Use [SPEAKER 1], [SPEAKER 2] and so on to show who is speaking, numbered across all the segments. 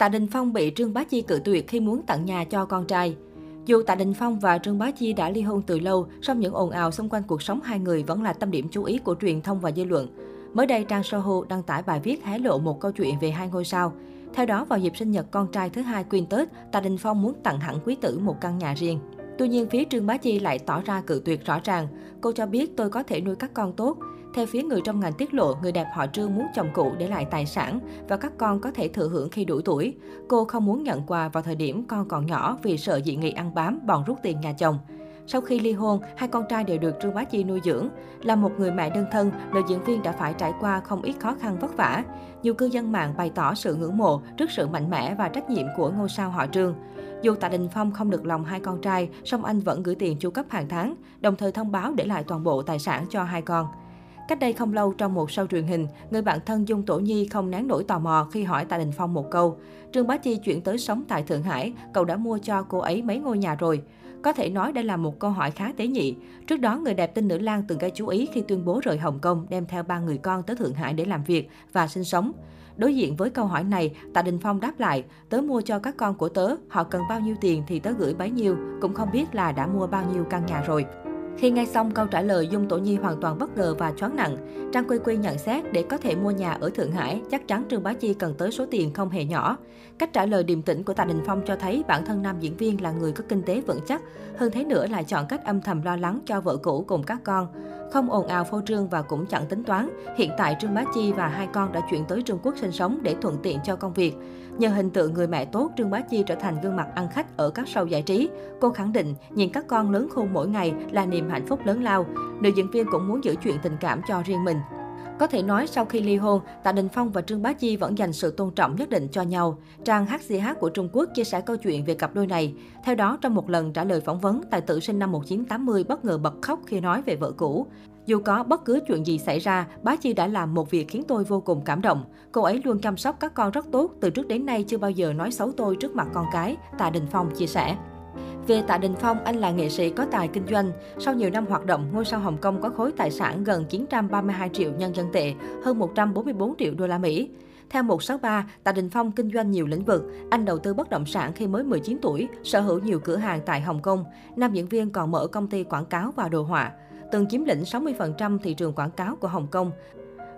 [SPEAKER 1] Tạ Đình Phong bị Trương Bá Chi cự tuyệt khi muốn tặng nhà cho con trai. Dù Tạ Đình Phong và Trương Bá Chi đã ly hôn từ lâu, song những ồn ào xung quanh cuộc sống hai người vẫn là tâm điểm chú ý của truyền thông và dư luận. Mới đây, trang Soho đăng tải bài viết hé lộ một câu chuyện về hai ngôi sao. Theo đó, vào dịp sinh nhật con trai thứ hai Queen Tết, Tạ Đình Phong muốn tặng hẳn quý tử một căn nhà riêng. Tuy nhiên, phía Trương Bá Chi lại tỏ ra cự tuyệt rõ ràng. Cô cho biết tôi có thể nuôi các con tốt. Theo phía người trong ngành tiết lộ, người đẹp họ Trương muốn chồng cũ để lại tài sản và các con có thể thừa hưởng khi đủ tuổi. Cô không muốn nhận quà vào thời điểm con còn nhỏ vì sợ dị nghị ăn bám, bòn rút tiền nhà chồng. Sau khi ly hôn, hai con trai đều được Trương Bá Chi nuôi dưỡng. Là một người mẹ đơn thân, nữ diễn viên đã phải trải qua không ít khó khăn vất vả. Nhiều cư dân mạng bày tỏ sự ngưỡng mộ trước sự mạnh mẽ và trách nhiệm của ngôi sao họ Trương. Dù Tạ Đình Phong không được lòng hai con trai, song anh vẫn gửi tiền chu cấp hàng tháng, đồng thời thông báo để lại toàn bộ tài sản cho hai con. Cách đây không lâu trong một show truyền hình, người bạn thân Dung Tổ Nhi không nén nổi tò mò khi hỏi Tạ Đình Phong một câu. Trương Bá Chi chuyển tới sống tại Thượng Hải, cậu đã mua cho cô ấy mấy ngôi nhà rồi. Có thể nói đây là một câu hỏi khá tế nhị. Trước đó, người đẹp tinh nữ Lan từng gây chú ý khi tuyên bố rời Hồng Kông đem theo ba người con tới Thượng Hải để làm việc và sinh sống. Đối diện với câu hỏi này, Tạ Đình Phong đáp lại, tớ mua cho các con của tớ, họ cần bao nhiêu tiền thì tớ gửi bấy nhiêu, cũng không biết là đã mua bao nhiêu căn nhà rồi. Khi nghe xong câu trả lời, Dung Tổ Nhi hoàn toàn bất ngờ và choáng nặng. Trang Quy Quy nhận xét để có thể mua nhà ở Thượng Hải, chắc chắn Trương Bá Chi cần tới số tiền không hề nhỏ. Cách trả lời điềm tĩnh của Tạ Đình Phong cho thấy bản thân nam diễn viên là người có kinh tế vững chắc, hơn thế nữa lại chọn cách âm thầm lo lắng cho vợ cũ cùng các con. Không ồn ào phô trương và cũng chẳng tính toán, hiện tại Trương Bá Chi và hai con đã chuyển tới Trung Quốc sinh sống để thuận tiện cho công việc. Nhờ hình tượng người mẹ tốt, Trương Bá Chi trở thành gương mặt ăn khách ở các show giải trí. Cô khẳng định nhìn các con lớn khôn mỗi ngày là niềm hạnh phúc lớn lao. Nữ diễn viên cũng muốn giữ chuyện tình cảm cho riêng mình. Có thể nói sau khi ly hôn, Tạ Đình Phong và Trương Bá Chi vẫn dành sự tôn trọng nhất định cho nhau. Trang HCH của Trung Quốc chia sẻ câu chuyện về cặp đôi này. Theo đó, trong một lần trả lời phỏng vấn, tài tử sinh năm 1980 bất ngờ bật khóc khi nói về vợ cũ. Dù có bất cứ chuyện gì xảy ra, Bá Chi đã làm một việc khiến tôi vô cùng cảm động. Cô ấy luôn chăm sóc các con rất tốt, từ trước đến nay chưa bao giờ nói xấu tôi trước mặt con cái, Tạ Đình Phong chia sẻ. Về Tạ Đình Phong, anh là nghệ sĩ có tài kinh doanh. Sau nhiều năm hoạt động, ngôi sao Hồng Kông có khối tài sản gần 932 triệu nhân dân tệ, hơn 144 triệu đô la Mỹ. Theo 163, Tạ Đình Phong kinh doanh nhiều lĩnh vực. Anh đầu tư bất động sản khi mới 19 tuổi, sở hữu nhiều cửa hàng tại Hồng Kông. Nam diễn viên còn mở công ty quảng cáo và đồ họa. Từng chiếm lĩnh 60% thị trường quảng cáo của Hồng Kông.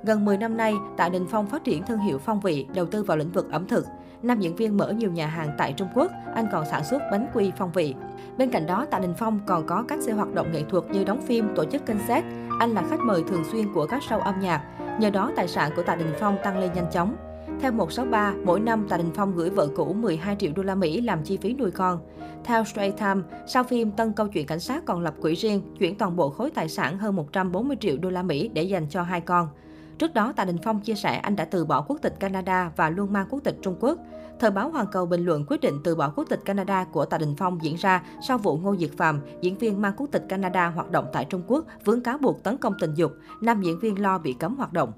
[SPEAKER 1] Gần 10 năm nay, Tạ Đình Phong phát triển thương hiệu phong vị, đầu tư vào lĩnh vực ẩm thực. Nam diễn viên mở nhiều nhà hàng tại Trung Quốc, anh còn sản xuất bánh quy phong vị. Bên cạnh đó, Tạ Đình Phong còn có các sự hoạt động nghệ thuật như đóng phim, tổ chức concert. Anh là khách mời thường xuyên của các show âm nhạc. Nhờ đó, tài sản của Tạ Đình Phong tăng lên nhanh chóng. Theo 163, mỗi năm Tạ Đình Phong gửi vợ cũ 12 triệu đô la Mỹ làm chi phí nuôi con. Theo Straits Time, sau phim Tân câu chuyện cảnh sát còn lập quỹ riêng, chuyển toàn bộ khối tài sản hơn 140 triệu đô la Mỹ để dành cho hai con. Trước đó, Tạ Đình Phong chia sẻ anh đã từ bỏ quốc tịch Canada và luôn mang quốc tịch Trung Quốc. Thời báo Hoàn Cầu bình luận quyết định từ bỏ quốc tịch Canada của Tạ Đình Phong diễn ra sau vụ Ngô Diệt Phạm, diễn viên mang quốc tịch Canada hoạt động tại Trung Quốc, vướng cáo buộc tấn công tình dục. Nam diễn viên lo bị cấm hoạt động.